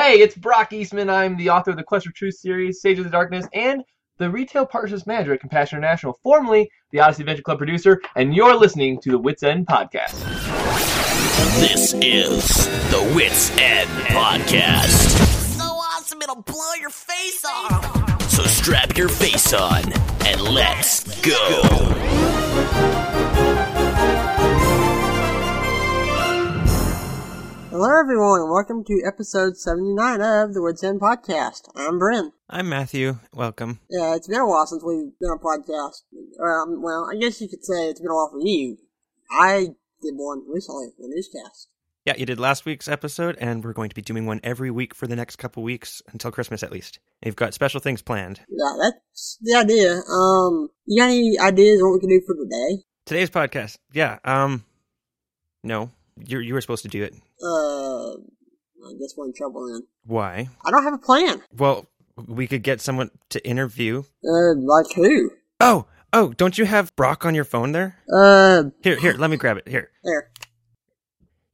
Hey, it's Brock Eastman. I'm the author of the Quest for Truth series, Sage of the Darkness, and the Retail Partnerships Manager at Compassion International, formerly the Odyssey Adventure Club producer, and you're listening to the Wits End Podcast. This is the Wits End Podcast. So awesome, it'll blow your face off. So strap your face on and let's go. Hello, everyone, and welcome to episode 79 of the Wits End Podcast. I'm Bren. I'm Matthew. Welcome. Yeah, it's been a while since we've done a podcast. Um, well, I guess you could say it's been a while for you. I did one recently, the newscast. Yeah, you did last week's episode, and we're going to be doing one every week for the next couple weeks until Christmas at least. You've got special things planned. Yeah, that's the idea. Um, you got any ideas on what we can do for today? Today's podcast. Yeah. Um. No, you you were supposed to do it. Uh, I guess we're in trouble then. Why? I don't have a plan. Well, we could get someone to interview. Uh, like who? Oh, oh, don't you have Brock on your phone there? Uh, Here, here, let me grab it. Here. there.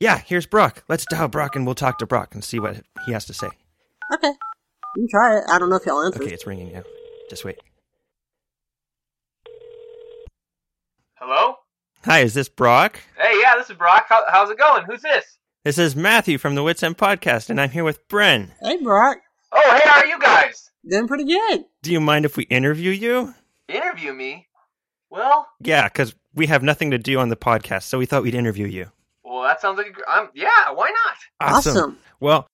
Yeah, here's Brock. Let's dial Brock and we'll talk to Brock and see what he has to say. Okay. You can try it. I don't know if he'll answer. Okay, it's ringing now. Just wait. Hello? Hi, is this Brock? Hey, yeah, this is Brock. How, how's it going? Who's this? This is Matthew from the Wits End Podcast, and I'm here with Bren. Hey, Brock. Oh, hey, how are you guys? Doing pretty good. Do you mind if we interview you? Interview me? Well, Yeah, because we have nothing to do on the podcast, so we thought we'd interview you. well, that sounds like a gr- um, yeah. Why not? Awesome. Well,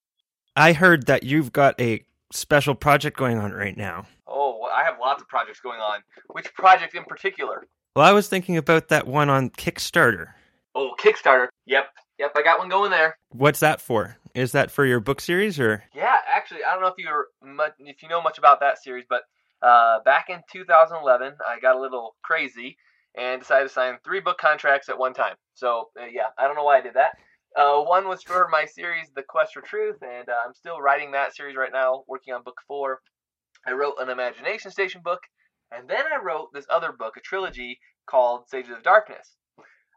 I heard that you've got a special project going on right now. Oh, I have lots of projects going on. Which project in particular? Well, I was thinking about that one on Kickstarter. Oh, Kickstarter. Yep, yep, I got one going there. What's that for? Is that for your book series or? Yeah, actually, I don't know if you're much, if you know much about that series, but uh, back in 2011, I got a little crazy and decided to sign three book contracts at one time. So uh, yeah, I don't know why I did that. Uh, one was for my series, The Quest for Truth, and uh, I'm still writing that series right now, working on book four. I wrote an Imagination Station book, and then I wrote this other book, a trilogy called Sages of Darkness.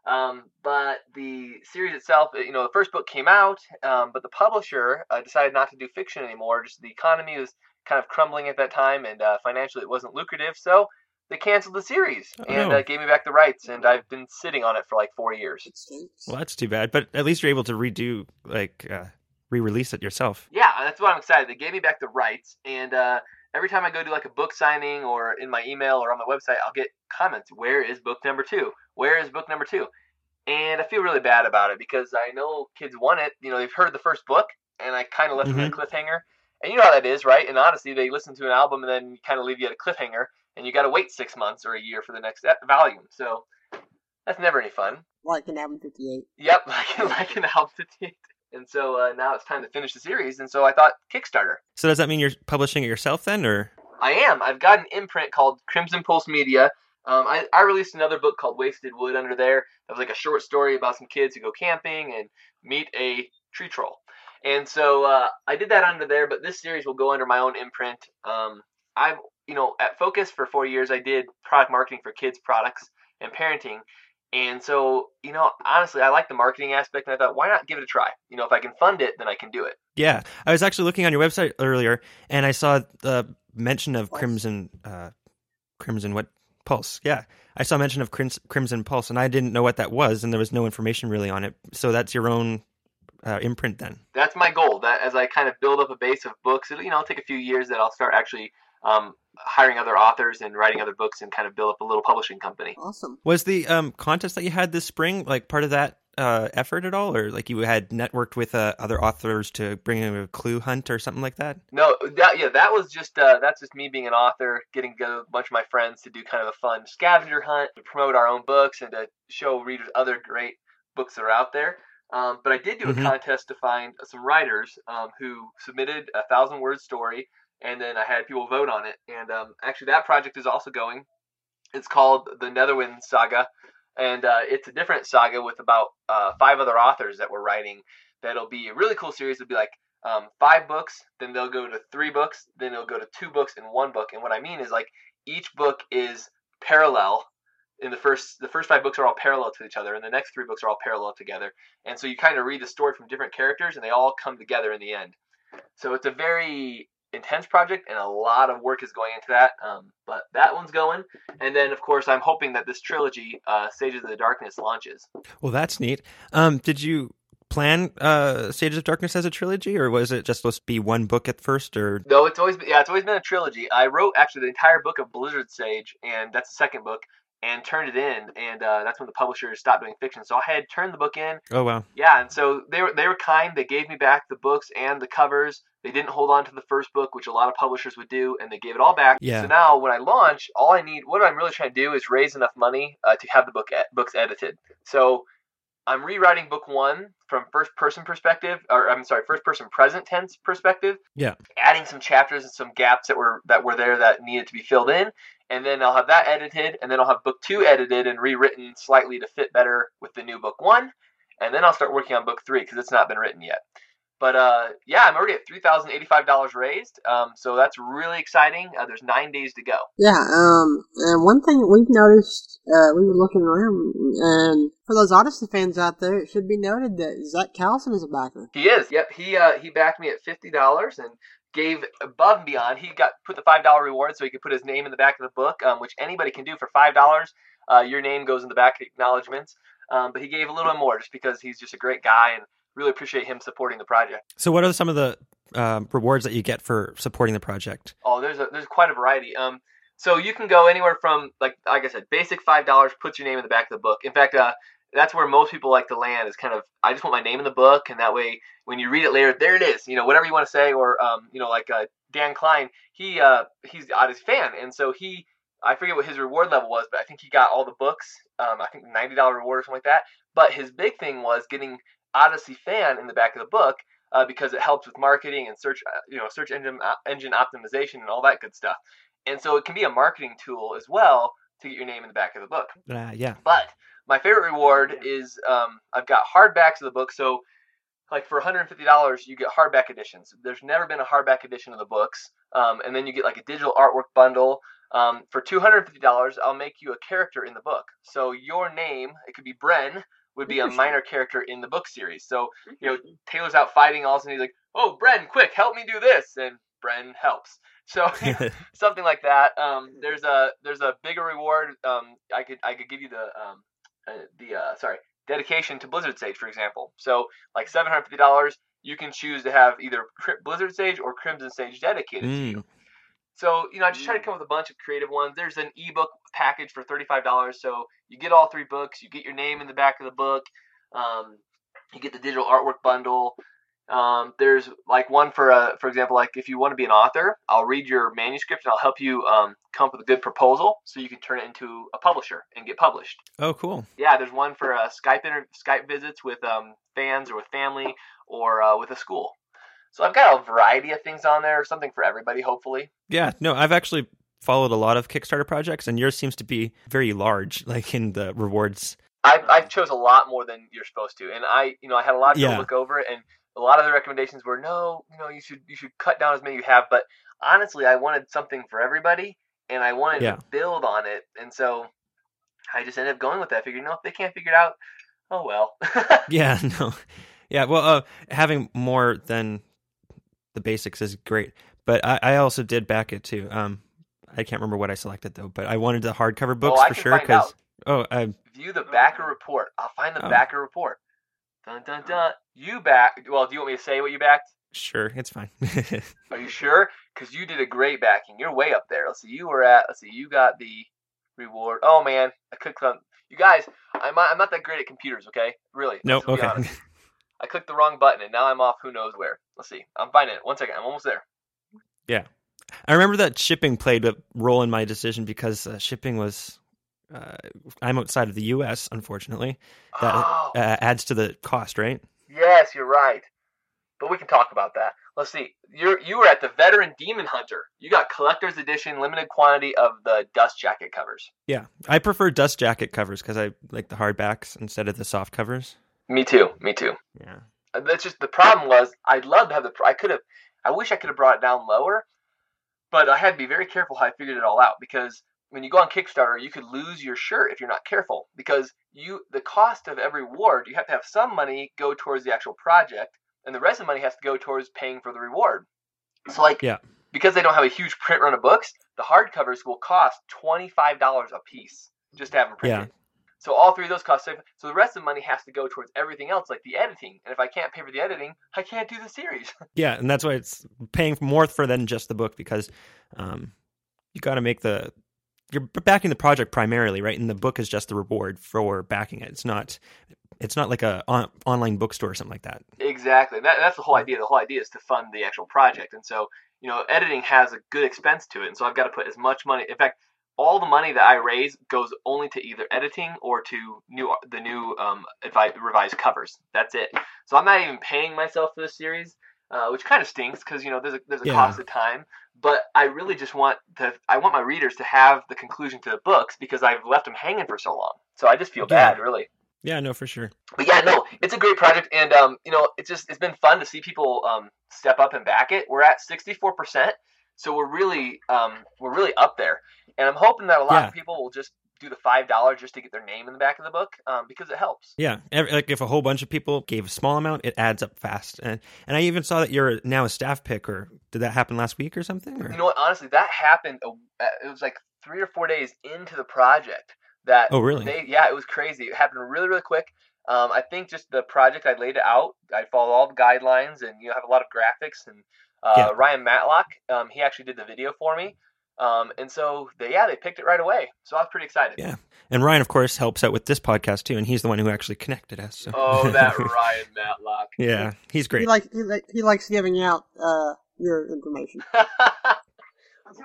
Um, but the series itself, you know, the first book came out, um, but the publisher uh, decided not to do fiction anymore. Just the economy was kind of crumbling at that time, and uh, financially it wasn't lucrative, so they canceled the series Oh, and no. uh, gave me back the rights. And I've been sitting on it for like four years. Well, that's too bad. But at least you're able to redo, like, uh, re-release it yourself. Yeah, that's why I'm excited. They gave me back the rights, and uh, every time I go do like a book signing or in my email or on my website, I'll get comments. Where is book number two? Where is book number two? And I feel really bad about it because I know kids want it. You know, they've heard the first book, and I kind of left them at a mm-hmm. cliffhanger. And you know how that is, right? And honestly, they listen to an album and then kind of leave you at a cliffhanger, and you got to wait six months or a year for the next volume. So that's never any fun. Like in album 58. Yep, like like an album 58. And so uh, now it's time to finish the series. And so I thought Kickstarter. So does that mean you're publishing it yourself then, or? I am. I've got an imprint called Crimson Pulse Media. Um, I, I released another book called Wasted Wood under there. That was like a short story about some kids who go camping and meet a tree troll. And so uh, I did that under there, but this series will go under my own imprint. Um, I've, you know, at Focus for four years, I did product marketing for kids' products and parenting. And so, you know, honestly, I like the marketing aspect, and I thought, why not give it a try? You know, if I can fund it, then I can do it. Yeah, I was actually looking on your website earlier, and I saw the mention of Crimson, uh, Crimson what Pulse? Yeah, I saw mention of Crims- Crimson Pulse, and I didn't know what that was, and there was no information really on it. So that's your own uh, imprint then. that's my goal. That as I kind of build up a base of books, it'll, you know, it'll take a few years that I'll start actually um, hiring other authors and writing other books and kind of build up a little publishing company. Awesome. Was the um, contest that you had this spring like part of that uh, effort at all, or like you had networked with uh, other authors to bring in a clue hunt or something like that? No, that yeah, that was just uh, that's just me being an author, getting together a bunch of my friends to do kind of a fun scavenger hunt to promote our own books and to show readers other great books that are out there. Um, but I did do a Mhm. contest to find some writers um, who submitted a thousand word story, and then I had people vote on it. And um, actually, that project is also going. It's called the Netherwind Saga, and uh, it's a different saga with about uh, five other authors that we're writing. That'll be a really cool series. It'll be like um, five books, then they'll go to three books, then it'll go to two books and one book. And what I mean is like each book is parallel. In the first, the first five books are all parallel to each other, and the next three books are all parallel together. And so you kind of read the story from different characters, and they all come together in the end. So it's a very intense project, and a lot of work is going into that. Um, but that one's going, and then of course I'm hoping that this trilogy, uh, Sages of the Darkness, launches. Well, that's neat. Um, did you plan uh, Sages of Darkness as a trilogy, or was it just supposed to be one book at first? Or No, it's always been, yeah, it's always been a trilogy. I wrote actually the entire book of Blizzard Sage, and that's the second book, and turned it in, and uh, that's when the publisher stopped doing fiction. So I had turned the book in, oh wow, yeah, and so they were they were kind. They gave me back the books and the covers. They didn't hold on to the first book, which a lot of publishers would do, and they gave it all back. Yeah. So now when I launch, all I need, what I'm really trying to do is raise enough money uh, to have the book e- books edited. So I'm rewriting book one from first person perspective, or I'm sorry, first person present tense perspective. Yeah. Adding some chapters and some gaps that were that were there that needed to be filled in, and then I'll have that edited, and then I'll have book two edited and rewritten slightly to fit better with the new book one, and then I'll start working on book three because it's not been written yet. But uh, yeah, I'm already at three thousand eighty-five dollars raised, um, so that's really exciting. Uh, there's nine days to go. Yeah, um, and one thing we've noticed, uh, we were looking around, and for those Odyssey fans out there, it should be noted that Zach Callison is a backer. He is. Yep. He uh, he backed me at fifty dollars and gave above and beyond. He got put the five dollar reward so he could put his name in the back of the book, um, which anybody can do for five dollars. Uh, your name goes in the back acknowledgments. Um, but he gave a little bit more just because he's just a great guy and really appreciate him supporting the project. So, what are some of the uh, rewards that you get for supporting the project? Oh, there's a, there's quite a variety. Um, so you can go anywhere from like like I said, basic five dollars puts your name in the back of the book. In fact, uh, that's where most people like to land is kind of I just want my name in the book, and that way when you read it later, there it is. You know, whatever you want to say, or um, you know, like uh, Dan Klein, he uh, he's Odyssey fan, and so he I forget what his reward level was, but I think he got all the books. Um, I think ninety dollar reward or something like that. But his big thing was getting Odyssey fan in the back of the book uh, because it helps with marketing and search, uh, you know, search engine uh, engine optimization and all that good stuff. And so it can be a marketing tool as well to get your name in the back of the book. Uh, yeah. But my favorite reward is um, I've got hardbacks of the book. So, like for $150, you get hardback editions. There's never been a hardback edition of the books. Um, and then you get like a digital artwork bundle. Um, for $250, I'll make you a character in the book. So your name, it could be Bren, would be a minor character in the book series. So, you know, Taylor's out fighting, all of a sudden he's like, oh, Bren, quick, help me do this. And Bren helps. So something like that. Um, there's a there's a bigger reward. Um, I could I could give you the um, uh, the uh, sorry dedication to Blizzard Sage, for example. So like seven hundred fifty dollars, you can choose to have either Blizzard Sage or Crimson Sage dedicated to Mm. you. So you know, I just try to come up with a bunch of creative ones. There's an ebook package for thirty five dollars, so you get all three books. You get your name in the back of the book. Um, you get the digital artwork bundle. Um, there's like one for a, for example, like if you want to be an author, I'll read your manuscript and I'll help you um, come up with a good proposal so you can turn it into a publisher and get published. Oh, cool. Yeah, there's one for uh, Skype inter- Skype visits with um, fans or with family or uh, with a school. So I've got a variety of things on there, something for everybody, hopefully. Yeah. No, I've actually followed a lot of Kickstarter projects, and yours seems to be very large, like in the rewards. I I chose a lot more than you're supposed to, and I you know I had a lot of people Yeah. look over it, and a lot of the recommendations were no, you know you should you should cut down as many you have, but honestly I wanted something for everybody, and I wanted Yeah. to build on it, and so I just ended up going with that. I figured no, if they can't figure it out, oh well. Yeah. No. Yeah. Well, uh, having more than the basics is great, but I, I also did back it too. Um, I can't remember what I selected though, but I wanted the hardcover books I for sure because oh, I View the backer report. I'll find the Oh. backer report. Dun dun dun. You back? Well, do you want me to say what you backed? sure it's fine. Are you sure? Because you did a great backing. You're way up there. Let's see. You were at. Let's see. You got the reward. Oh man, I clicked on. You guys, I'm not, I'm not that great at computers. Okay, really. no. Let's Okay. honest. I clicked the wrong button and now I'm off. Who knows where? Let's see. I'm finding it. One second. I'm almost there. Yeah, I remember that shipping played a role in my decision because uh, shipping was. Uh, I'm outside of the U.S. Unfortunately, that oh, uh, adds to the cost, right? yes, you're right. But we can talk about that. Let's see. You're you were at the veteran demon hunter. You got collector's edition, limited quantity of the dust jacket covers. Yeah, I prefer dust jacket covers because I like the hardbacks instead of the soft covers. Me too. Me too. Yeah. Uh, That's just the problem was I'd love to have the I could have I wish I could have brought it down lower, but I had to be very careful how I figured it all out because when you go on Kickstarter, you could lose your shirt if you're not careful because you the cost of every award you have to have some money go towards the actual project and the rest of the money has to go towards paying for the reward. So like, Yeah. because they don't have a huge print run of books, the hardcovers will cost twenty five dollars a piece just to have them printed. Yeah. So all three of those cost so the rest of the money has to go towards everything else, like the editing. And if I can't pay for the editing, I can't do the series. Yeah, and that's why it's paying more for than just the book because um, you got to make the you're backing the project primarily, right? And the book is just the reward for backing it. It's not it's not like a on, online bookstore or something like that. Exactly. That, that's the whole idea. The whole idea is to fund the actual project. And so, you know, editing has a good expense to it. And so I've got to put as much money. In fact, all the money that I raise goes only to either editing or to new the new um, advi- revised covers. That's it. So I'm not even paying myself for this series, uh, which kind of stinks because you know there's a there's a Yeah. cost of time. But I really just want to I want my readers to have the conclusion to the books because I've left them hanging for so long. So I just feel Yeah. bad, really Yeah, no, for sure. but yeah, no, it's a great project, and um, you know, it's just it's been fun to see people um step up and back it. We're at sixty four percent, so we're really um we're really up there, and I'm hoping that a lot Yeah. of people will just do the five dollars just to get their name in the back of the book, um, because it helps. Yeah, ev- like if a whole bunch of people gave a small amount, it adds up fast. And and I even saw that you're now a staff pick, or did that happen last week or something? Or? You know what? Honestly, that happened. A, it was like three or four days into the project that. Oh, really? They, yeah, it was crazy. It happened really, really quick. Um, I think just the project I laid it out. I followed all the guidelines, and you know have a lot of graphics. And uh, Yeah. Ryan Matlock, um, he actually did the video for me. Um, and so they, yeah, they picked it right away. So I was pretty excited. Yeah. And Ryan, of course, helps out with this podcast too, and he's the one who actually connected us. So. Oh, that Ryan Matlock. yeah, he's He great. like he, like, he likes giving out uh, your information.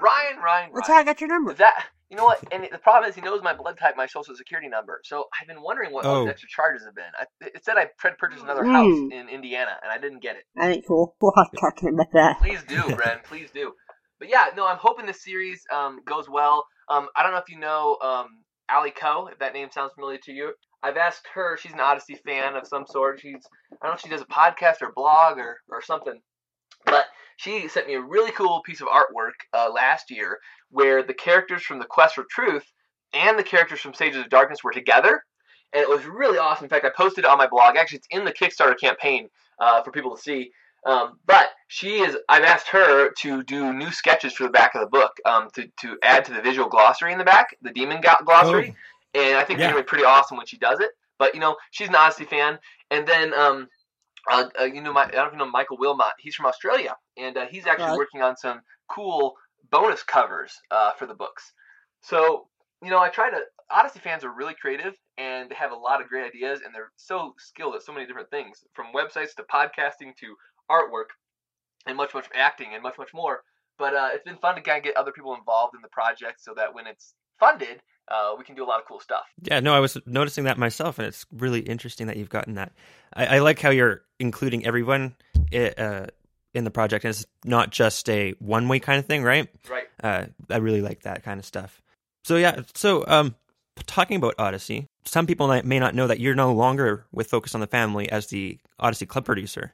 Ryan, Ryan, That's Ryan. how I got your number. That you know what? And the problem is he knows my blood type, my social security number. So I've been wondering what all Oh. these extra charges have been. I, it said I tried to purchase another Hmm. house in Indiana, and I didn't get it. That ain't cool. We'll have to talk to him about that. Please do, Bren. Please do. But yeah, no, I'm hoping this series um, goes well. Um, I don't know if you know um, Allie Coe, if that name sounds familiar to you. I've asked her. She's an Odyssey fan of some sort. She's I don't know if she does a podcast or blog or or something, but she sent me a really cool piece of artwork uh, last year where the characters from the Quest for Truth and the characters from Sages of Darkness were together, and it was really awesome. In fact, I posted it on my blog. Actually, it's in the Kickstarter campaign uh, for people to see. Um, but she is. I've asked her to do new sketches for the back of the book um, to to add to the visual glossary in the back, the demon glossary, and I think Yeah. it's gonna be pretty awesome when she does it. But you know, she's an Odyssey fan, and then um, uh, uh, you know, my, I don't know if you know Michael Wilmot. He's from Australia, and uh, he's actually Right. working on some cool bonus covers uh, for the books. So you know, I try to. Odyssey fans are really creative and they have a lot of great ideas, and they're so skilled at so many different things, from websites to podcasting to artwork, and much, much acting, and much, much more. But uh, it's been fun to kind of get other people involved in the project, so that when it's funded, uh, we can do a lot of cool stuff. Yeah, no, I was noticing that myself, and it's really interesting that you've gotten that. I, I like how you're including everyone i- uh, in the project, and it's not just a one way kind of thing, right? Right. Uh, I really like that kind of stuff. So yeah, so um, talking about Odyssey, some people may not know that you're no longer with Focus on the Family as the Odyssey club producer.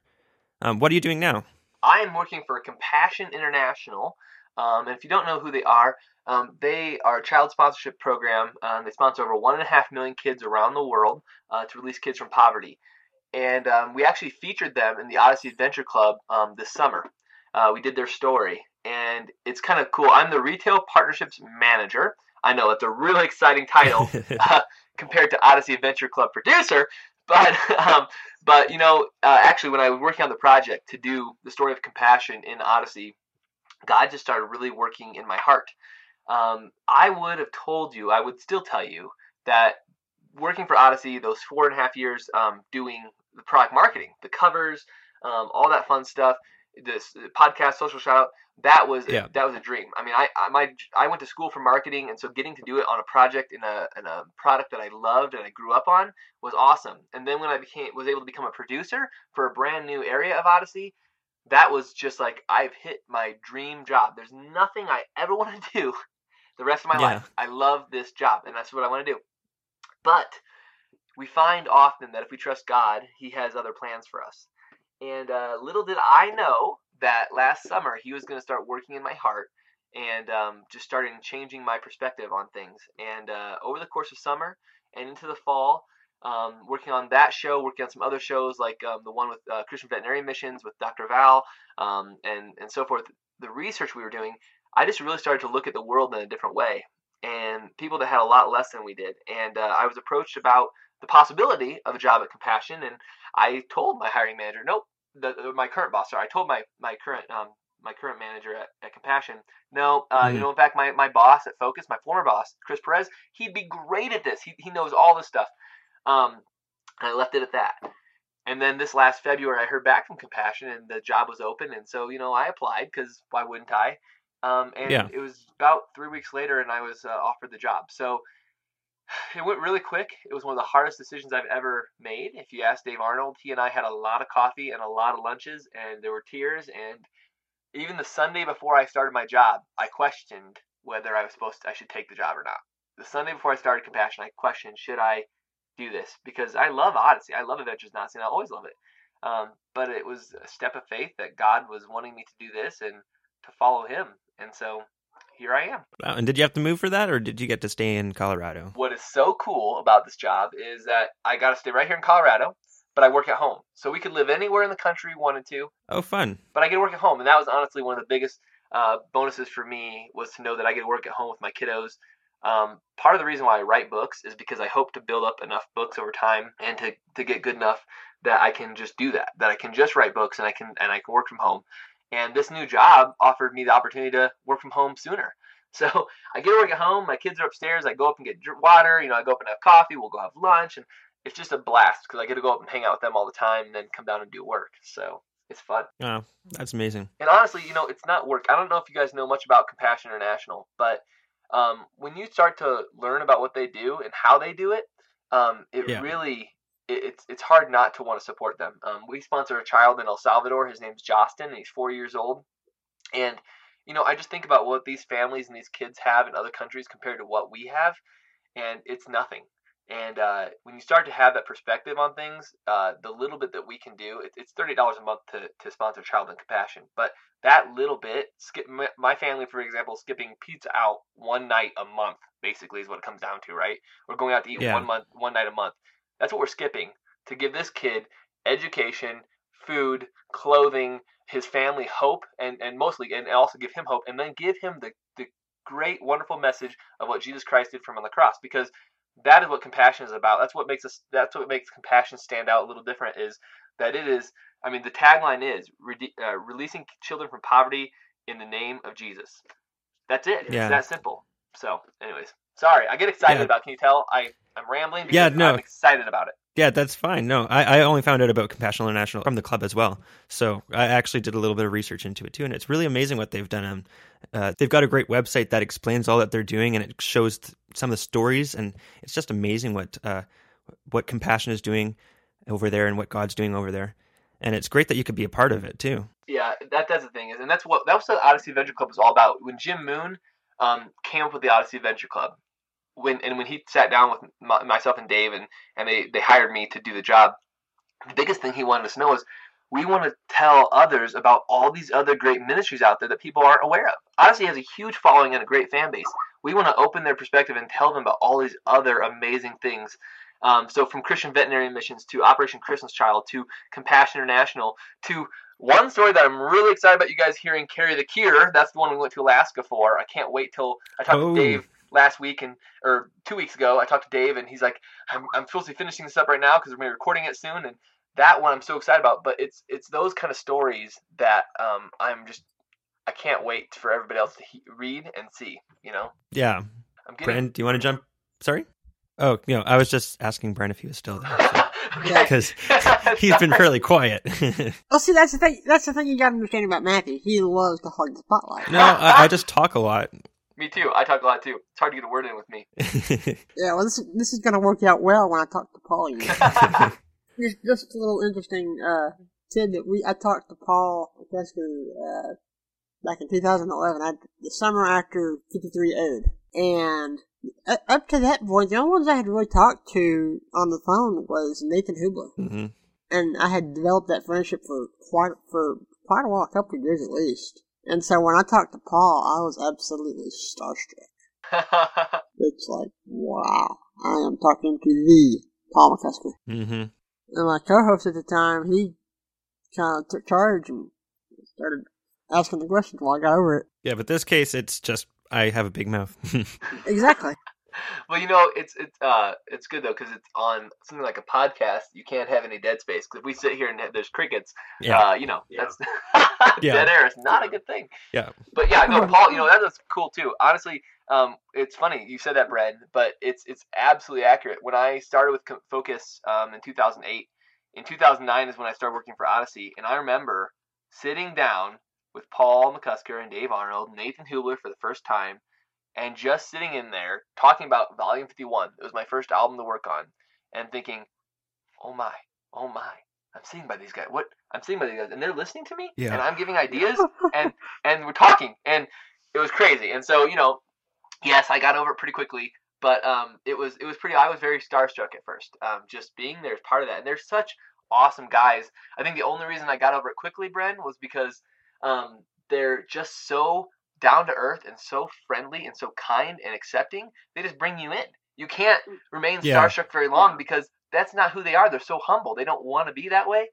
Um, what are you doing now? I am working for Compassion International. Um, and if you don't know who they are, um, they are a child sponsorship program. Um, they sponsor over one and a half million kids around the world uh, to release kids from poverty. And um, we actually featured them in the Odyssey Adventure Club um, this summer. Uh, we did their story, and it's kind of cool. I'm the retail partnerships manager. I know it's a really exciting title uh, compared to Odyssey Adventure Club producer, but um, but you know, uh, actually, when I was working on the project to do the story of compassion in Odyssey, God just started really working in my heart. Um, I would have told you, I would still tell you that working for Odyssey, those four and a half years um, doing the product marketing, the covers, um, all that fun stuff, this uh, podcast, social shout out, that was Yeah. that was a dream. I mean, I, I my I went to school for marketing, and so getting to do it on a project in a in a product that I loved and I grew up on was awesome. And then when I became was able to become a producer for a brand new area of Odyssey, that was just like I've hit my dream job. There's nothing I ever want to do the rest of my Yeah. life. I love this job, and that's what I want to do. But we find often that if we trust God, He has other plans for us. And uh, little did I know that last summer He was going to start working in my heart and um, just starting changing my perspective on things. And uh, over the course of summer and into the fall, um, working on that show, working on some other shows like um, the one with uh, Christian Veterinary Missions with Dr. Val, um, and and so forth. The research we were doing, I just really started to look at the world in a different way, and people that had a lot less than we did. And uh, I was approached about the possibility of a job at Compassion, and I told my hiring manager, nope, the, my current boss, sorry, I told my my current um, my current manager at, at Compassion, no, uh, Mhm. you know, in fact, my, my boss at Focus, my former boss, Chris Perez, he'd be great at this. He, he knows all this stuff. Um, and I left it at that. And then this last February, I heard back from Compassion, and the job was open, and so you know I applied because why wouldn't I? Um, and Yeah. it was about three weeks later, and I was uh, offered the job. So it went really quick. It was one of the hardest decisions I've ever made. If you ask Dave Arnold, he and I had a lot of coffee and a lot of lunches, and there were tears. And even the Sunday before I started my job, I questioned whether I was supposed to, I should take the job or not. The Sunday before I started Compassion, I questioned should I do this because I love Odyssey. I love Adventures in Odyssey, and I always love it. Um, but it was a step of faith that God was wanting me to do this and to follow Him, and so here I am. Wow. And did you have to move for that, or did you get to stay in Colorado? What is so cool about this job is that I got to stay right here in Colorado, but I work at home, so we could live anywhere in the country we wanted to. Oh, fun. but I get to work at home, and that was honestly one of the biggest uh, bonuses for me was to know that I get to work at home with my kiddos. Um, part of the reason why I write books is because I hope to build up enough books over time and to, to get good enough that I can just do that, that I can just write books and I can and I can work from home. And this new job offered me the opportunity to work from home sooner. So I get to work at home. My kids are upstairs. I go up and get water. You know, I go up and have coffee. We'll go have lunch, and it's just a blast because I get to go up and hang out with them all the time, and then come down and do work. So it's fun. Oh, that's amazing. And honestly, you know, it's not work. I don't know if you guys know much about Compassion International, but um, when you start to learn about what they do and how they do it, um, it Yeah. really it's it's hard not to want to support them. Um, we sponsor a child in El Salvador. His name's Justin, and he's four years old. And you know, I just think about what these families and these kids have in other countries compared to what we have, and it's nothing. And uh, when you start to have that perspective on things, uh, the little bit that we can do, it, it's thirty dollars a month to, to sponsor Child in Compassion. But that little bit, skip my, my family, for example, skipping pizza out one night a month, basically is what it comes down to, right? We're going out to eat Yeah. one month, one night a month. That's what we're skipping to give this kid education, food, clothing, his family hope, and and mostly, and also give him hope, and then give him the the great, wonderful message of what Jesus Christ did for him on the cross, because that is what compassion is about. That's what makes us. That's what makes compassion stand out a little different. Is that it is. I mean, the tagline is rede- uh, releasing children from poverty in the name of Jesus. That's it. Yeah. It's that simple. So, anyways, sorry, I get excited Yeah. about. Can you tell I I'm rambling? Because Yeah, no. I'm excited about it. Yeah, that's fine. No, I, I only found out about Compassion International from the club as well. So I actually did a little bit of research into it too, and it's really amazing what they've done. Um, uh, they've got a great website that explains all that they're doing, and it shows th- some of the stories, and it's just amazing what uh, what Compassion is doing over there and what God's doing over there. And it's great that you could be a part of it too. Yeah, that that's the thing is, and that's what that was what the Odyssey Adventure Club was all about. When Jim Moon um, came up with the Odyssey Adventure Club, when and when he sat down with my, myself and Dave, and and they they hired me to do the job, the biggest thing he wanted us to know is we want to tell others about all these other great ministries out there that people aren't aware of. Odyssey has a huge following and a great fan base. We want to open their perspective and tell them about all these other amazing things. Um, so from Christian Veterinary Missions to Operation Christmas Child to Compassion International to one story that I'm really excited about you guys hearing carry the cure. That's the one we went to Alaska for. I can't wait till I talk Oh. to Dave last week and or two weeks ago. I talked to Dave and he's like, I'm, I'm supposed to be finishing this up right now because we're gonna be recording it soon. And that one I'm so excited about. But it's it's those kind of stories that um, I'm just I can't wait for everybody else to he- read and see. You know, Yeah, I'm getting. Brian, do you want to jump? Sorry. Oh, no, I was just asking Brian if he was still there Okay. because he's been fairly quiet. Well, see, that's the thing. That's the thing you got to understand about Matthew. He loves to hog the spotlight. no, I, I just talk a lot. Me too. I talk a lot too. It's hard to get a word in with me. Yeah, well, this is, this is going to work out well when I talk to Paul. You know. just, just a little interesting uh, tidbit. We I talked to Paul McCusker uh, back in 2011, I, the summer after 53 Ode, and uh, up to that point, the only ones I had really talked to on the phone was Nathan Hoobler, hmm and I had developed that friendship for quite for quite a while, a couple of years at least. And so when I talked to Paul, I was absolutely starstruck. It's like, wow, I am talking to the Paul McCusker. Mm-hmm. And my co-host at the time, he kind of took charge and started asking the questions while I got over it. Yeah, but this case, it's just I have a big mouth. Exactly. Well, you know, it's it's uh it's good though because it's on something like a podcast. You can't have any dead space because if we sit here and there's crickets, yeah. uh, you know, that's Yeah. dead air is not a good thing. Yeah. But yeah, no, Paul, you know that was cool too. Honestly, um, it's funny you said that, Brad, but it's it's absolutely accurate. When I started with Focus um, in 2008, in 2009 is when I started working for Odyssey, and I remember sitting down with Paul McCusker and Dave Arnold, Nathan Hoobler for the first time, and just sitting in there talking about Volume 51. It was my first album to work on, and thinking, oh my, oh my. I'm sitting by these guys. What I'm sitting by these guys, and they're listening to me, Yeah. and I'm giving ideas, and and we're talking, and it was crazy. And so you know, yes, I got over it pretty quickly, but um, it was it was pretty. I was very starstruck at first, um, just being there as part of that. And they're such awesome guys. I think the only reason I got over it quickly, Bren, was because um, they're just so down to earth and so friendly and so kind and accepting. They just bring you in. You can't mm. remain Yeah. starstruck very long because that's not who they are. They're so humble. They don't want to be that way,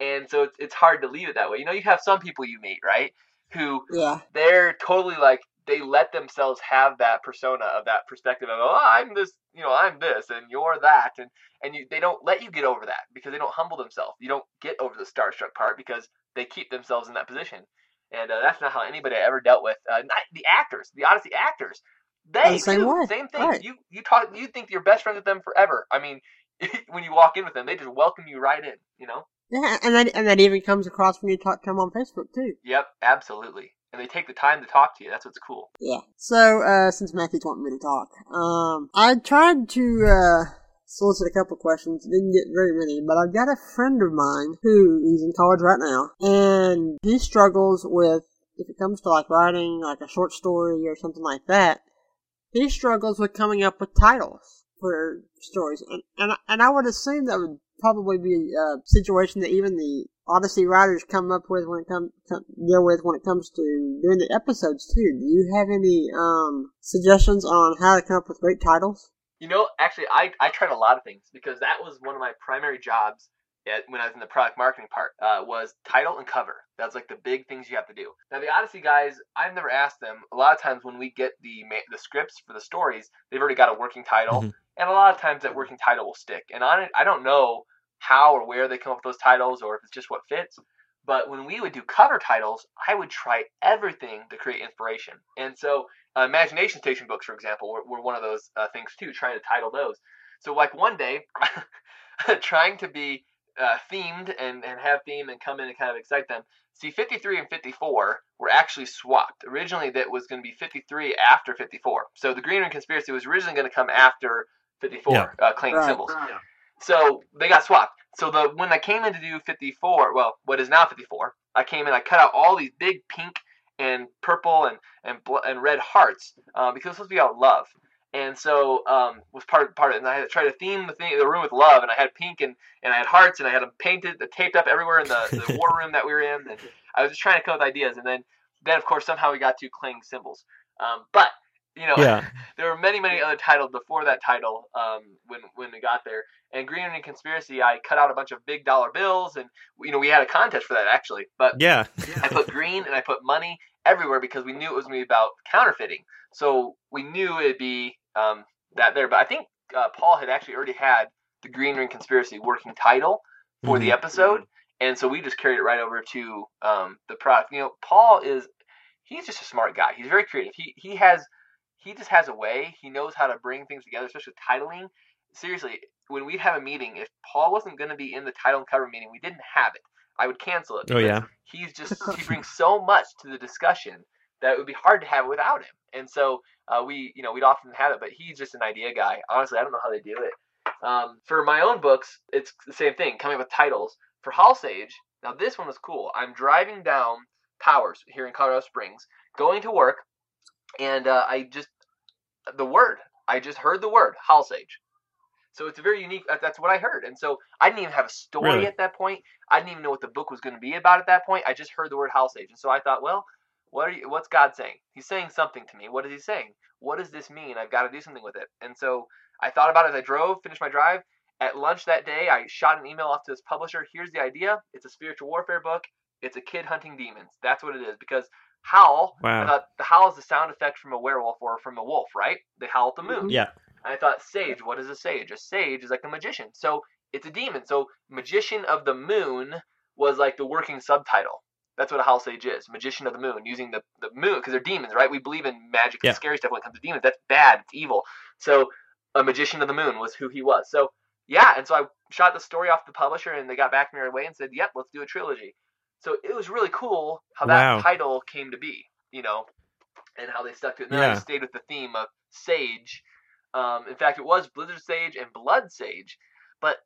and so it's it's hard to leave it that way. You know, you have some people you meet, right, who Yeah. they're totally like they let themselves have that persona of that perspective of oh I'm this you know I'm this and you're that and and you they don't let you get over that because they don't humble themselves you don't get over the starstruck part because they keep themselves in that position and uh, that's not how anybody I ever dealt with uh, the actors the Odyssey actors they the same too, same thing Right. you you talk you think you're best friends with them forever I mean when you walk in with them they just welcome you right in you know Yeah, and that and that even comes across when you talk to them on Facebook too. yep absolutely and they take the time to talk to you that's what's cool Yeah. So, uh, since Matthew's wanting me to talk, um, I tried to, uh, solicit a couple questions. Didn't get very many, but I've got a friend of mine who he's in college right now, and he struggles with, if it comes to like writing like a short story or something like that, he struggles with coming up with titles for stories, and and, and I would assume that would probably be a situation that even the Odyssey writers come up with when it comes deal with when it comes to doing the episodes too. Do you have any um suggestions on how to come up with great titles? You know, actually, I, I tried a lot of things because that was one of my primary jobs at, when I was in the product marketing part. Uh, was title and cover. That's like the big things you have to do. Now the Odyssey guys, I've never asked them. A lot of times when we get the the scripts for the stories, they've already got a working title, Mhm. and a lot of times that working title will stick. And on it, I don't know how or where they come up with those titles or if it's just what fits. But when we would do cover titles, I would try everything to create inspiration. And so, uh, Imagination Station books, for example, were, were one of those uh, things too, trying to title those. So, like one day, trying to be uh, themed and, and have theme and come in and kind of excite them. See, 53 and 54 were actually swapped. Originally, that was going to be 53 after 54. So, the Green Ring Conspiracy was originally going to come after 54, Yeah. uh, Clayton Right. Cymbals. So they got swapped. So the when I came in to do 54, well, what is now 54, I came in, I cut out all these big pink and purple and and bl- and red hearts uh, because it's supposed to be about love. And so um, was part part of it. And I had to try to theme the thing, the room with love. And I had pink and, and I had hearts and I had them painted, taped up everywhere in the, the war room that we were in. And I was just trying to come up with ideas. And then then of course somehow we got to clang cymbals. Um, but you know, Yeah. there were many, many other titles before that title um, when when we got there. And Green Onion Conspiracy, I cut out a bunch of big dollar bills, and you know we had a contest for that actually. But Yeah. I put green and I put money everywhere because we knew it was going to be about counterfeiting. So we knew it'd be um, that there. But I think uh, Paul had actually already had the Green Ring Conspiracy working title for the Mhm. episode, and so we just carried it right over to um, the product. You know, Paul is he's just a smart guy. He's very creative. He he has he just has a way. He knows how to bring things together, especially with titling. Seriously, when we'd have a meeting, if Paul wasn't going to be in the title and cover meeting, we didn't have it. I would cancel it. Oh, yeah. He's just he brings so much to the discussion that it would be hard to have it without him. And so uh, we, you know, we'd often have it, but he's just an idea guy. Honestly, I don't know how they do it. Um, for my own books, it's the same thing, coming up with titles. For Howl Sage, now this one was cool. I'm driving down Powers here in Colorado Springs, going to work, and uh, I just the word. I just heard the word Howl Sage. So it's a very unique. That's what I heard, and so I didn't even have a story Really? at that point. I didn't even know what the book was going to be about at that point. I just heard the word Howl Sage, and so I thought, well, what are you? What's God saying? He's saying something to me. What is He saying? What does this mean? I've got to do something with it. And so I thought about it as I drove, finished my drive, at lunch that day, I shot an email off to this publisher. Here's the idea. It's a spiritual warfare book. It's a kid hunting demons. That's what it is. Because howl, I Wow. thought the howl is the sound effect from a werewolf or from a wolf, right? They howl at the moon. Mm-hmm. Yeah. And I thought, sage, what is a sage? A sage is like a magician. So it's a demon. So magician of the moon was like the working subtitle. That's what a howl sage is. Magician of the moon, using the, the moon, because they're demons, right? We believe in magic and Yeah. scary stuff when it comes to demons. That's bad. It's evil. So a magician of the moon was who he was. So yeah, and so I shot the story off the publisher, and they got back to me right away and said, "Yep, let's do a trilogy." So it was really cool how that Wow. title came to be, you know, and how they stuck to it. And then I Yeah. stayed with the theme of sage. Um, in fact, it was Blizzard Sage and Blood Sage, but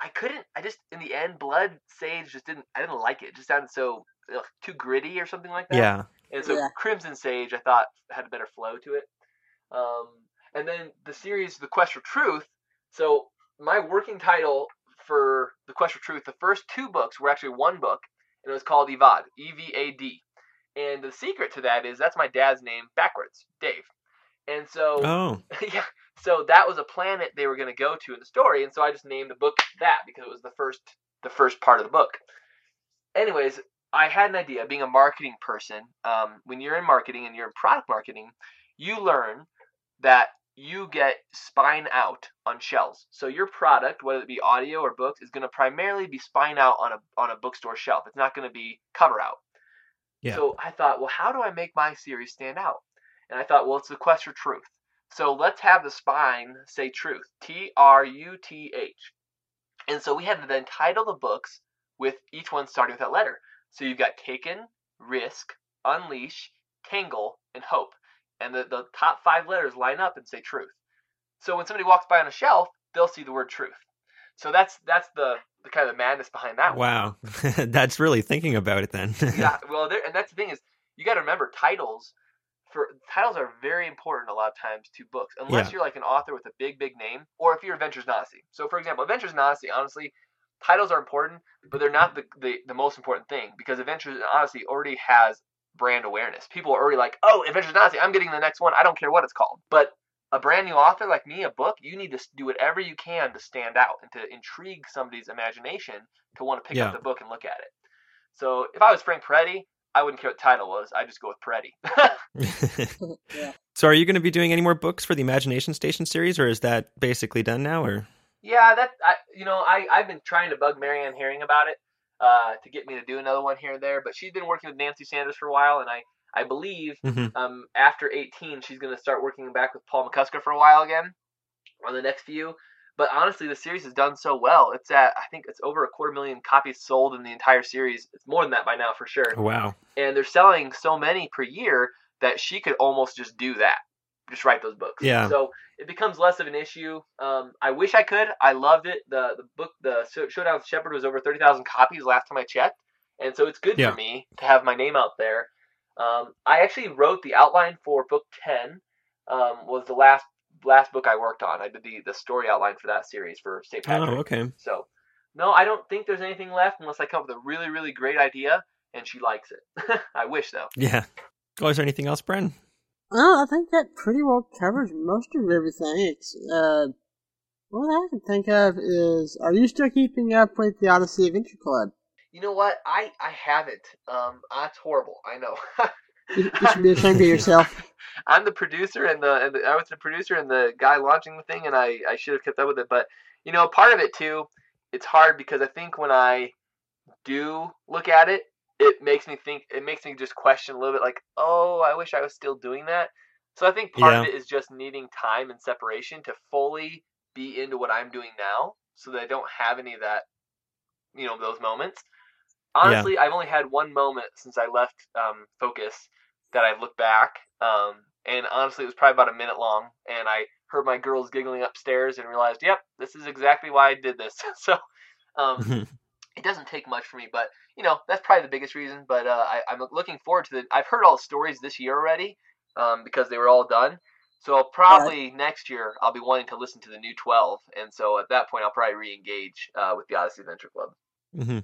I couldn't. I just in the end, Blood Sage just didn't. I didn't like it. It just sounded so ugh, too gritty or something like that. Yeah. And so Yeah. Crimson Sage, I thought had a better flow to it. Um, and then the series, The Quest for Truth. So my working title for The Quest for Truth, the first two books were actually one book, and it was called Evad, E V A D. And the secret to that is that's my dad's name backwards, Dave. And so Oh. yeah, so that was a planet they were going to go to in the story, and so I just named the book that because it was the first the first part of the book. Anyways, I had an idea. Being a marketing person, um, when you're in marketing and you're in product marketing, you learn that you get spine out on shelves. So your product, whether it be audio or books, is going to primarily be spine out on a on a bookstore shelf. It's not going to be cover out. Yeah. So I thought, well, how do I make my series stand out? And I thought, well, it's the quest for truth. So let's have the spine say truth. T R U T H. And so we had to then title the books with each one starting with that letter. So you've got Taken, Risk, Unleash, Tangle, and Hope. And the, the top five letters line up and say truth. So when somebody walks by on a shelf, they'll see the word truth. So that's that's the, the kind of the madness behind that one. Wow. That's really thinking about it then. yeah, well, there, and that's the thing is, you got to remember titles. For titles are very important a lot of times to books, unless Yeah. you're like an author with a big, big name, or if you're Adventures in Odyssey. So, for example, Adventures in Odyssey, honestly, titles are important, but they're not the, the, the most important thing because Adventures in Odyssey already has brand awareness. People are already like, oh, Adventures in Odyssey, I'm getting the next one. I don't care what it's called. But a brand new author like me, a book, you need to do whatever you can to stand out and to intrigue somebody's imagination to want to pick Yeah. up the book and look at it. So if I was Frank Peretti, I wouldn't care what the title was. I'd just go with Peretti. yeah. so are you going to be doing any more books for the Imagination Station series or is that basically done now or yeah, that I, you know, I I've been trying to bug Marianne Hering about it uh, to get me to do another one here and there, but she's been working with Nancy Sanders for a while, and I I believe Mhm. um, after 18 she's going to start working back with Paul McCusker for a while again on the next few. But honestly, the series has done so well. It's at I think it's over a quarter million copies sold in the entire series. It's more than that by now for sure. Wow. and they're selling so many per year that she could almost just do that, just write those books. Yeah. So it becomes less of an issue. Um, I wish I could. I loved it. the The book, the Showdown with Shepherd, was over thirty thousand copies last time I checked, and so it's good Yeah. for me to have my name out there. Um, I actually wrote the outline for book ten. Um, was the last last book I worked on. I did the the story outline for that series for St. Patrick. Oh, okay. So, no, I don't think there's anything left unless I come up with a really, really great idea and she likes it. I wish though. Yeah. Oh, is there anything else, Bren? Well, I think that pretty well covers most of everything. It's, uh, what I can think of is, are you still keeping up with the Odyssey Adventure Club? You know what? I I haven't. Um, that's horrible. I know. You, you should be ashamed of yourself. I'm the producer and the, and the I was the producer and the guy launching the thing, and I I should have kept up with it. But you know, part of it too, it's hard because I think when I do look at it, it makes me think. It makes me just question a little bit, like, oh, I wish I was still doing that. So I think part of it is just needing time and separation to fully be into what I'm doing now, so that I don't have any of that, you know, those moments. Honestly, I've only had one moment since I left um, Focus that I've looked back, um, and honestly, it was probably about a minute long, and I heard my girls giggling upstairs and realized, yep, this is exactly why I did this. so um, it doesn't take much for me, but you know that's probably the biggest reason. But uh, I, I'm looking forward to the. I've heard all the stories this year already um, because they were all done. So I'll probably next year I'll be wanting to listen to the new 12, and so at that point I'll probably re-engage uh, with the Odyssey Adventure Club. hmm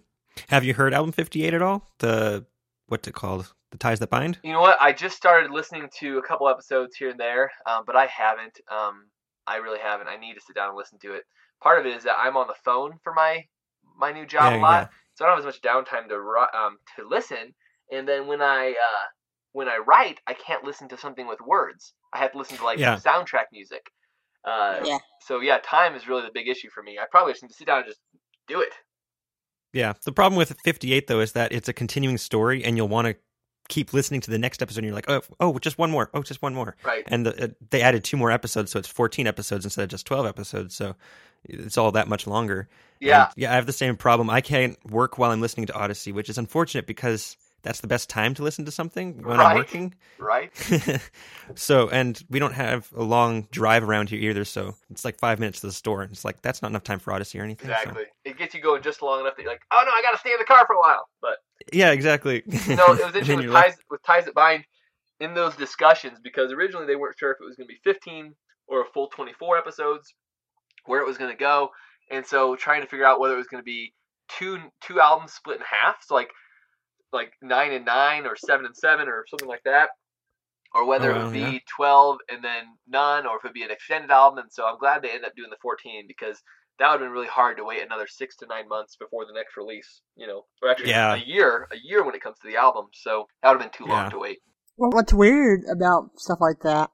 Have you heard album 58 at all? The, what's it called? The Ties That Bind? You know what? I just started listening to a couple episodes here and there, um, but I haven't. Um, I really haven't. I need to sit down and listen to it. Part of it is that I'm on the phone for my my new job Yeah, a lot, yeah. so I don't have as much downtime to um to listen. And then when I uh when I write, I can't listen to something with words. I have to listen to like Yeah. soundtrack music. Uh, Yeah. So yeah, time is really the big issue for me. I probably just need to sit down and just do it. Yeah. The problem with 58 though is that it's a continuing story, and you'll want to keep listening to the next episode. and You're like, oh, oh, just one more. Oh, just one more. Right. And the, uh, they added two more episodes, so it's 14 episodes instead of just 12 episodes. So it's all that much longer. Yeah. And, yeah. I have the same problem. I can't work while I'm listening to Odyssey, which is unfortunate because that's the best time to listen to something when Right. I'm working. Right. so, and we don't have a long drive around here either. So it's like five minutes to the store. And it's like, that's not enough time for Odyssey or anything. so- Exactly. It gets you going just long enough that you're like, oh no, I got to stay in the car for a while. But Yeah, exactly. no, it was interesting with ties with ties that bind in those discussions because originally they weren't sure if it was going to be 15 or a full 24 episodes, where it was going to go, and so trying to figure out whether it was going to be two two albums split in half, so like like nine and nine or seven and seven or something like that. Or whether Oh, it wow, would be yeah. 12 and then none, or if it would be an extended album. And so I'm glad they ended up doing the 14 because that would have been really hard to wait another six to nine months before the next release, you know, or actually Yeah. a year, a year when it comes to the album. So that would have been too long to wait. Well, what's weird about stuff like that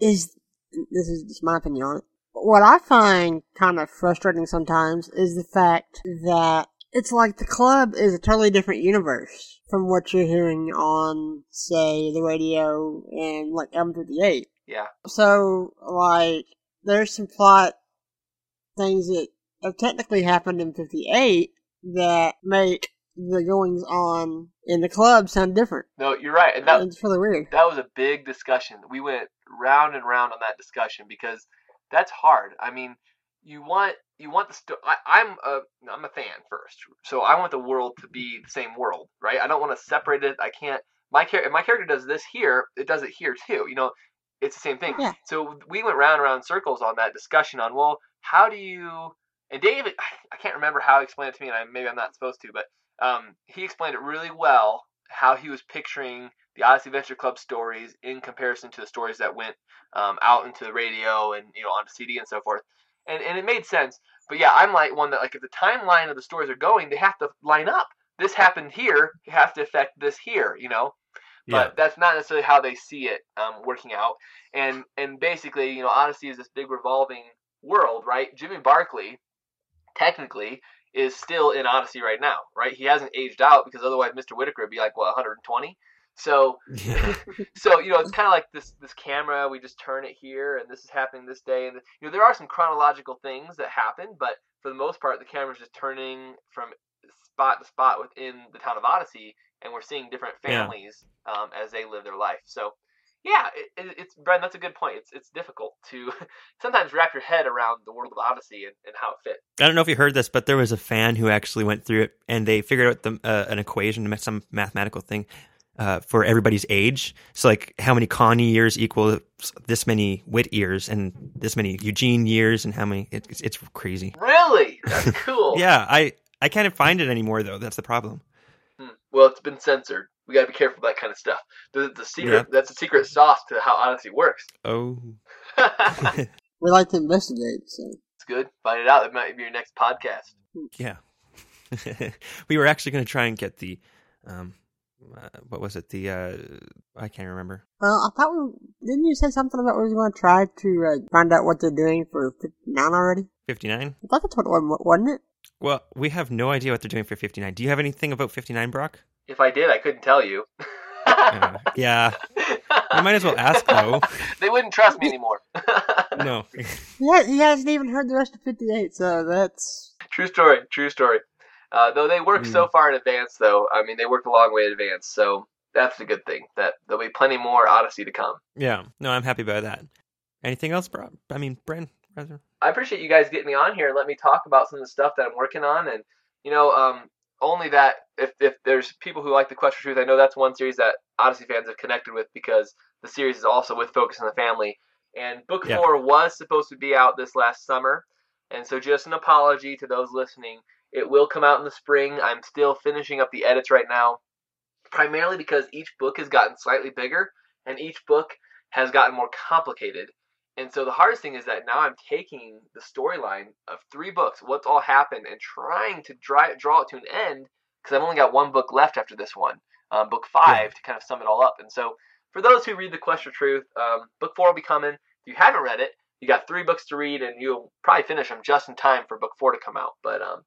is this is just my opinion on it. What I find kind of frustrating sometimes is the fact that it's like the club is a totally different universe from what you're hearing on, say, the radio and like M58. Yeah, So, like, there's some plot things that have technically happened in 58 that make the goings on in the club sound different. no, you're right, and that it's really weird. that was a big discussion. We went round and round on that discussion because that's hard. I mean, you want you want the sto- I, I'm a I'm a fan first, so I want the world to be the same world, right? I don't want to separate it. I can't. My character, if my character does this here, it does it here too. You know, it's the same thing. Yeah. So we went round and round circles on that discussion on well, how do you? And David, I can't remember how he explained it to me, and I, maybe I'm not supposed to, but um, he explained it really well how he was picturing the Odyssey Adventure Club stories in comparison to the stories that went um, out into the radio and you know onto CD and so forth, and and it made sense. But yeah, I'm like one that like if the timeline of the stories are going, they have to line up. This happened here, it has to affect this here, you know. yeah. But that's not necessarily how they see it um, working out. And and basically, you know, Odyssey is this big revolving world, right? Jimmy Barclay, technically, is still in Odyssey right now, right? He hasn't aged out because otherwise, Mr. Whittaker would be like what 120. So yeah. so you know it's kind of like this this camera we just turn it here and this is happening this day and you know there are some chronological things that happen but for the most part the camera's just turning from spot to spot within the town of odyssey and we're seeing different Yeah. families um, as they live their life so yeah it, it, it's Bren, that's a good point it's it's difficult to sometimes wrap your head around the world of odyssey and, and how it fits I don't know if you heard this, but there was a fan who actually went through it and they figured out the, uh, an equation, some mathematical thing uh, for everybody's age. So, like, how many Connie years equal this many Whit years and this many Eugene years and how many. It, it's, it's crazy. really that's cool Yeah, I, I can't find it anymore, though. That's the problem. Hmm. Well, it's been censored. We got to be careful with that kind of stuff. The, the secret that's the secret sauce to how Odyssey works. Oh. We like to investigate, so. It's good. Find it out. It might be your next podcast. yeah. we were actually going to try and get the. Um, uh, what was it? The. Uh, I can't remember. Well, I thought we didn't you say something about we were going to try to uh, find out what they're doing for 59 already? 59? I thought that's what it was, wasn't it? Well, we have no idea what they're doing for 59. Do you have anything about 59, Brock? If I did, I couldn't tell you. Uh, yeah. I might as well ask, though. they wouldn't trust me anymore. No. Yeah, he hasn't even heard the rest of 58, so that's. true story. True story. Uh, though they worked so far in advance, though. I mean, they work a long way in advance, so that's a good thing. That there'll be plenty more Odyssey to come. Yeah. No, I'm happy about that. Anything else, Brock? I mean, Bren, rather. I appreciate you guys getting me on here and let me talk about some of the stuff that I'm working on. And you know, um, only that if if there's people who like the Quest for Truth, I know that's one series that Odyssey fans have connected with because the series is also with Focus on the Family. And book Yeah. four was supposed to be out this last summer, and so just an apology to those listening. It will come out in the spring. I'm still finishing up the edits right now, primarily because each book has gotten slightly bigger and each book has gotten more complicated. And so the hardest thing is that now I'm taking the storyline of three books, what's all happened, and trying to dry, draw it to an end because I've only got one book left after this one, um, book five, to kind of sum it all up. And so for those who read The Quest for Truth, um, book four will be coming. If you haven't read it, you got three books to read, and you'll probably finish them just in time for book four to come out. But um,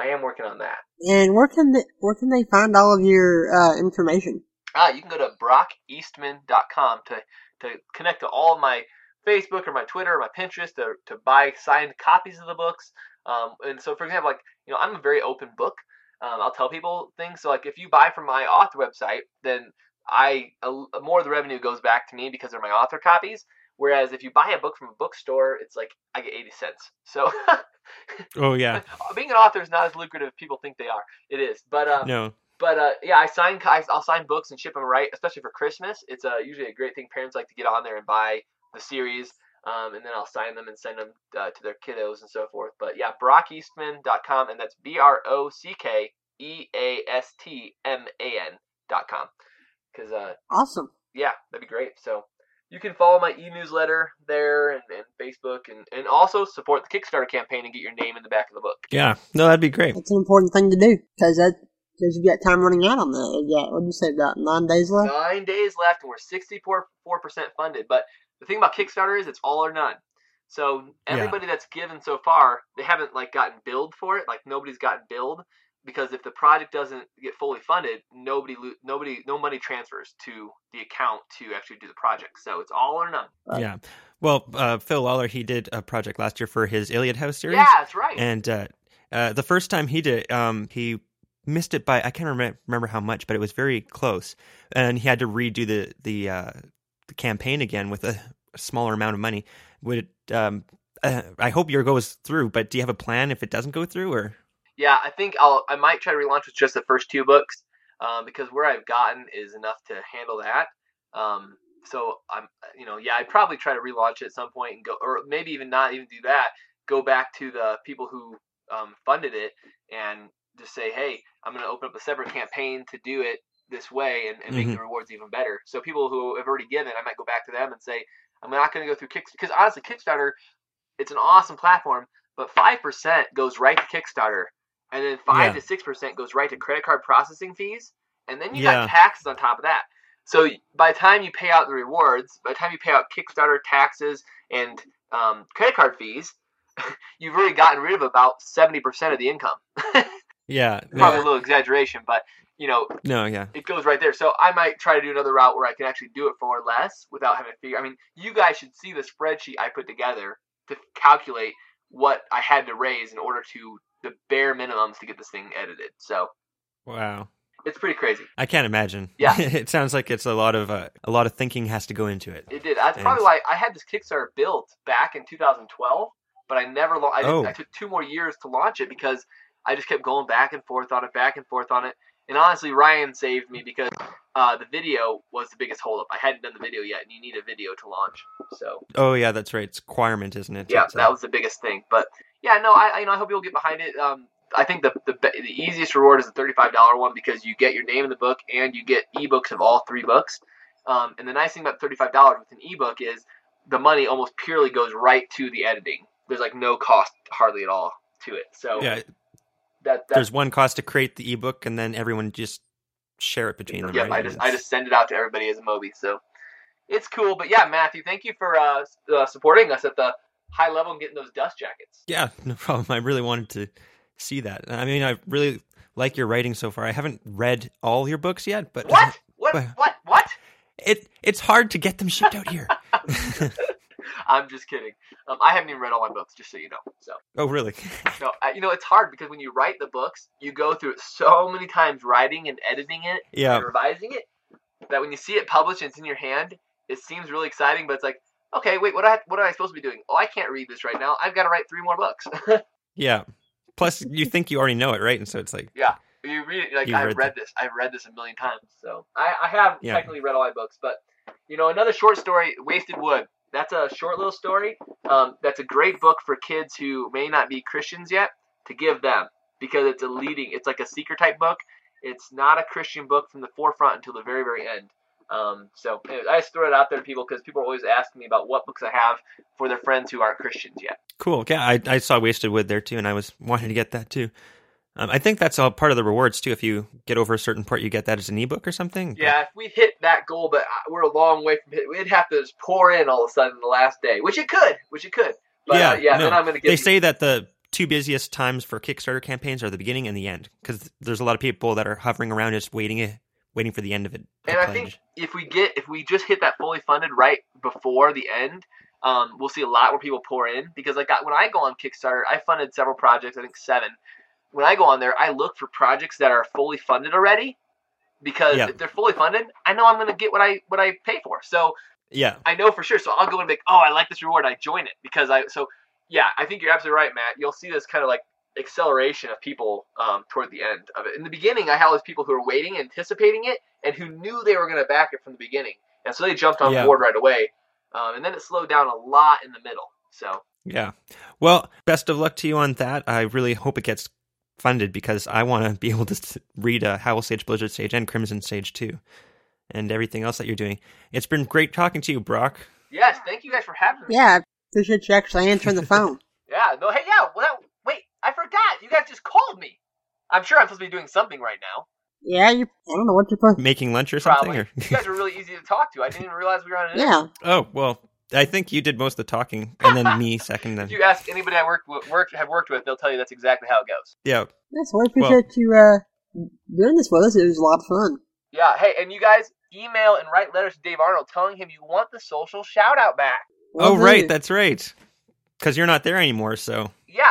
I am working on that. And where can they, where can they find all of your uh, information? Ah, you can go to brockeastman.com to to connect to all of my Facebook or my Twitter or my Pinterest to, to buy signed copies of the books. Um, and so, for example, like you know, I'm a very open book. Um, I'll tell people things. So, like if you buy from my author website, then I more of the revenue goes back to me because they're my author copies. Whereas if you buy a book from a bookstore, it's like I get 80 cents. So Oh yeah. being an author is not as lucrative as people think they are. It is, but um, No. but uh, yeah, I sign I- I'll sign books and ship them right, especially for Christmas. It's uh, usually a great thing. Parents like to get on there and buy the series, um, and then I'll sign them and send them uh, to their kiddos and so forth. But yeah, BrockEastman.com, and that's B R O C K E A S T M A N dot com. Because uh, Awesome. yeah, that'd be great. So you can follow my e-newsletter there and, and Facebook, and, and also support the Kickstarter campaign and get your name in the back of the book. Yeah. No, that'd be great. That's an important thing to do because that because you got time running out on that. You got what did you say about nine days left? Nine days left, and we're 64 percent funded. But the thing about Kickstarter is it's all or none. So everybody that's given so far, they haven't like gotten billed for it. Like nobody's gotten billed because if the project doesn't get fully funded, nobody lo- nobody no money transfers to the account to actually do the project. So it's all or none. Right. Yeah. Well, uh, Phil Lollar, he did a project last year for his Iliad House series. Yeah, that's right. And uh, uh, the first time he did um, he missed it by I can't remember, remember how much, but it was very close. And he had to redo the the, uh, the campaign again with a, smaller amount of money. Would it, um, uh, I hope your goes through, but do you have a plan if it doesn't go through, or Yeah, I think I'll I might try to relaunch with just the first two books um, because where I've gotten is enough to handle that. Um, so I'm you know yeah I'd probably try to relaunch it at some point and go or maybe even not even do that. Go back to the people who um, funded it and just say hey I'm going to open up a separate campaign to do it this way and, and make Mhm. the rewards even better. So people who have already given I might go back to them and say I'm not going to go through Kickstarter because honestly Kickstarter it's an awesome platform but five percent goes right to Kickstarter and then five Yeah. to six percent goes right to credit card processing fees, and then you Yeah. got taxes on top of that. So by the time you pay out the rewards, by the time you pay out Kickstarter taxes and um, credit card fees, you've already gotten rid of about seventy percent of the income. yeah, Probably no, a little exaggeration, but you know no, yeah, it goes right there. So I might try to do another route where I can actually do it for less without having to figure. I mean, you guys should see the spreadsheet I put together to calculate what I had to raise in order to the bare minimums to get this thing edited. So wow. it's pretty crazy. I can't imagine. Yeah. it sounds like it's a lot of uh, a lot of thinking has to go into it. It did. That's And- probably why I had this Kickstarter built back in 2012, but I never. Lo- I, Oh. I took two more years to launch it because I just kept going back and forth on it, back and forth on it. And honestly, Ryan saved me because uh, the video was the biggest holdup. I hadn't done the video yet, and you need a video to launch. So Oh yeah, that's right. It's requirement, isn't it? yeah, uh, that was the biggest thing. But yeah, no, I, I you know I hope you'll get behind it. Um, I think the, the the easiest reward is the thirty five dollar one because you get your name in the book and you get ebooks of all three books. Um, and the nice thing about thirty five dollars with an ebook is the money almost purely goes right to the editing. There's like no cost hardly at all to it. So yeah. that, There's one cost to create the ebook, and then everyone just share it between them. Yep, right? I just I just send it out to everybody as a Mobi. So it's cool. But yeah, Matthew, thank you for uh, uh, supporting us at the high level and getting those dust jackets. Yeah, no problem. I really wanted to see that. I mean, I really like your writing so far. I haven't read all your books yet, but What? What? Well- What? What? it it's hard to get them shipped out here. I'm just kidding. Um, I haven't even read all my books, just so you know. So, oh, really? no, I, you know, it's hard because when you write the books, you go through it so many times, writing and editing it Yeah, and revising it, that when you see it published and it's in your hand, it seems really exciting. But it's like, okay, wait, what? I, what am I supposed to be doing? Oh, I can't read this right now. I've got to write three more books. yeah. Plus, you think you already know it, right? And so it's like, yeah, you read it like I've read read, this. I've read this a million times. So I, I have Yeah. technically read all my books, but you know, another short story, Wasted Wood. That's a short little story. Um, that's a great book for kids who may not be Christians yet to give them because it's a leading. It's like a seeker type book. It's not a Christian book from the forefront until the very very end. Um, so I just throw it out there to people because people are always asking me about what books I have for their friends who aren't Christians yet. Cool. Yeah, I, I saw Wasted Wood there too, and I was wanting to get that too. Um, I think that's all part of the rewards too. If you get over a certain part, you get that as an ebook or something. Yeah, if we hit that goal, but uh, we're a long way from it, we'd have to just pour in all of a sudden the last day, which it could, which it could. But yeah, uh, yeah. no. Then I'm gonna get. They say that the two busiest times for Kickstarter campaigns are the beginning and the end, because there's a lot of people that are hovering around just waiting it, waiting for the end of it. And I think if we get if we just hit that fully funded right before the end, um, we'll see a lot more people pour in because like when I go on Kickstarter, I funded several projects, I think seven. When I go on there, I look for projects that are fully funded already because Yeah. if they're fully funded, I know I'm going to get what I what I pay for. So yeah, I know for sure. So I'll go and be like, oh, I like this reward, I join it because I. So yeah, I think you're absolutely right, Matt. You'll see this kind of like acceleration of people um, toward the end of it. In the beginning, I had all these people who were waiting, anticipating it, and who knew they were going to back it from the beginning, and so they jumped on Yeah. board right away. Um, and then it slowed down a lot in the middle. So yeah. Well, best of luck to you on that. I really hope it gets funded because I want to be able to read uh, Howl Sage, Blizzard Sage, and Crimson Sage too, and everything else that you're doing. It's been great talking to you, Brock. yes, thank you guys for having me. Yeah, I appreciate you actually answering the phone. Yeah. No. Hey. Yeah. Well, that- wait. I forgot. You guys just called me. I'm sure I'm supposed to be doing something right now. Yeah, you. I don't know what you're supposed. Making lunch or something? Probably. Or? you guys are really easy to talk to. I didn't even realize we were on an Yeah, oh well, I think you did most of the talking, and then me second. Then If you ask anybody I work with, work have worked with, they'll tell you that's exactly how it goes. yeah, yeah. So I appreciate you uh, doing this with us. It was a lot of fun. Yeah. Hey, and you guys email and write letters to Dave Arnold telling him you want the social shout out back. oh right, do. that's right. Because you're not there anymore, so Yeah, I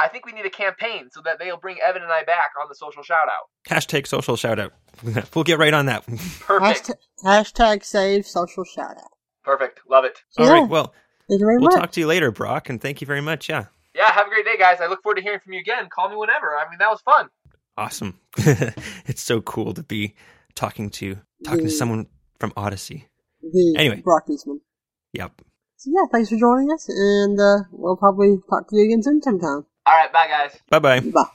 think we need a campaign so that they'll bring Evan and I back on the social shout out. hashtag social shout out. we'll get right on that. Perfect. Hashtag, hashtag save social shout out. Perfect. Love it. All Yeah. right, well, Thank you very we'll much. talk to you later, Brock, and thank you very much. Yeah, Yeah, have a great day, guys. I look forward to hearing from you again. Call me whenever. I mean, that was fun. awesome. it's so cool to be talking to talking to someone from Odyssey. the Anyway. Brock Eastman. Yep. So yeah, thanks for joining us, and uh, we'll probably talk to you again soon sometime. All right, bye, guys. Bye bye. Bye.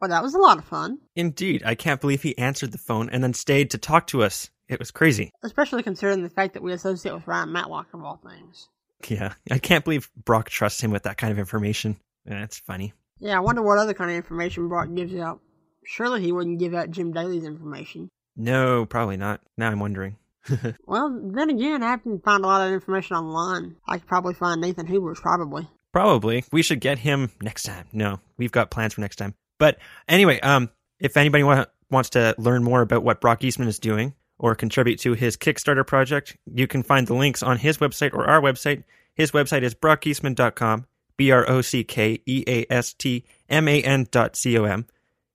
Well, that was a lot of fun, Indeed, I can't believe he answered the phone and then stayed to talk to us. It was crazy. especially considering the fact that we associate with Ryan Matlock of all things. Yeah, I can't believe Brock trusts him with that kind of information. That's funny. Yeah, I wonder what other kind of information Brock gives out. Surely he wouldn't give out Jim Daly's information. No, probably not. Now I'm wondering. Well, then again, I haven't found a lot of information online. I could probably find Nathan Hoobler's probably. Probably. We should get him next time. No, we've got plans for next time. But anyway, um, if anybody wa- wants to learn more about what Brock Eastman is doing or contribute to his Kickstarter project, you can find the links on his website or our website. His website is brockeastman.com, B R O C K E A S T M A N dot C O M.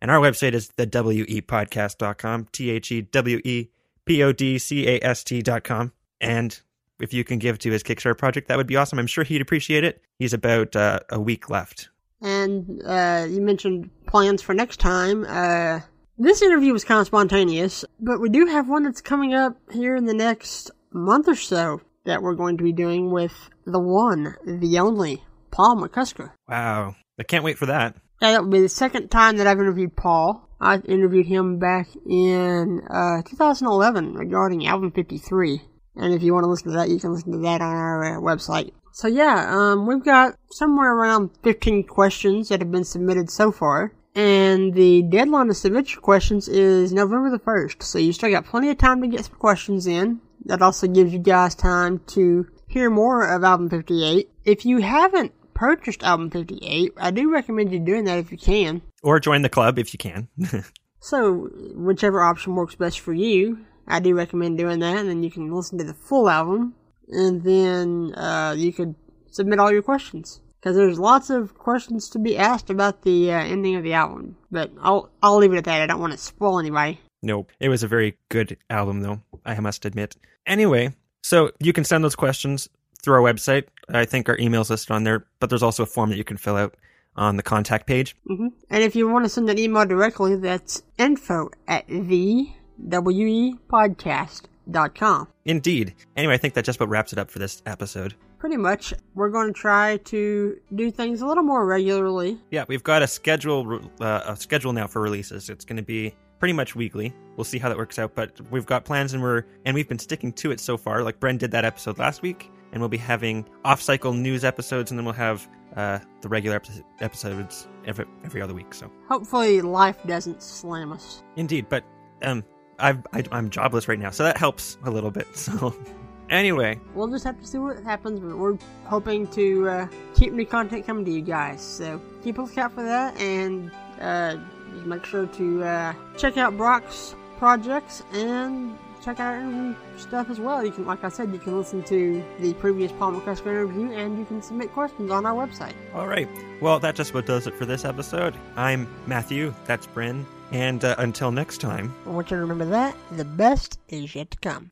And our website is the WEpodcast.com, T H E W E P O D C A S T dot com. And if you can give to his Kickstarter project, that would be awesome. I'm sure he'd appreciate it. He's about uh, a week left. And uh, you mentioned plans for next time. Uh, this interview was kind of spontaneous, but we do have one that's coming up here in the next month or so that we're going to be doing with the one, the only, Paul McCusker. Wow. I can't wait for that. Yeah, that will be the second time that I've interviewed Paul. I interviewed him back in uh, 2011 regarding album 53. And if you want to listen to that, you can listen to that on our uh, website. So yeah, um, we've got somewhere around 15 questions that have been submitted so far. And the deadline to submit your questions is November the 1st. So you still got plenty of time to get some questions in. That also gives you guys time to hear more of album 58. If you haven't purchased album 58, I do recommend you doing that if you can. Or join the club if you can. So, whichever option works best for you, I do recommend doing that, and then you can listen to the full album, and then uh, you could submit all your questions. Because there's lots of questions to be asked about the uh, ending of the album, but I'll I'll leave it at that. I don't want to spoil anybody. nope. It was a very good album, though, I must admit. Anyway, so you can send those questions through our website. I think our email's listed on there, but there's also a form that you can fill out on the contact page. hmm And if you want to send an email directly, that's info at the wepodcast.com. Indeed. Anyway, I think that just about wraps it up for this episode. Pretty much, we're going to try to do things a little more regularly. Yeah, we've got a schedule uh, a schedule now for releases. It's going to be pretty much weekly. We'll see how that works out, but we've got plans and we're and we've been sticking to it so far. Like Bren did that episode last week, and we'll be having off-cycle news episodes, and then we'll have uh, the regular epi- episodes every every other week. So Hopefully, life doesn't slam us. indeed, but um, I've, I, I'm jobless right now, so that helps a little bit. So anyway, We'll just have to see what happens, but we're hoping to uh, keep new content coming to you guys. So keep a lookout for that, and uh, just make sure to uh, check out Brock's projects and check out our interview stuff as well. You can, like I said, you can listen to the previous Paul McCusker interview, and you can submit questions on our website. all right. Well, that just about does it for this episode. I'm Matthew. That's Bren. And uh, until next time. I want you to remember that the best is yet to come.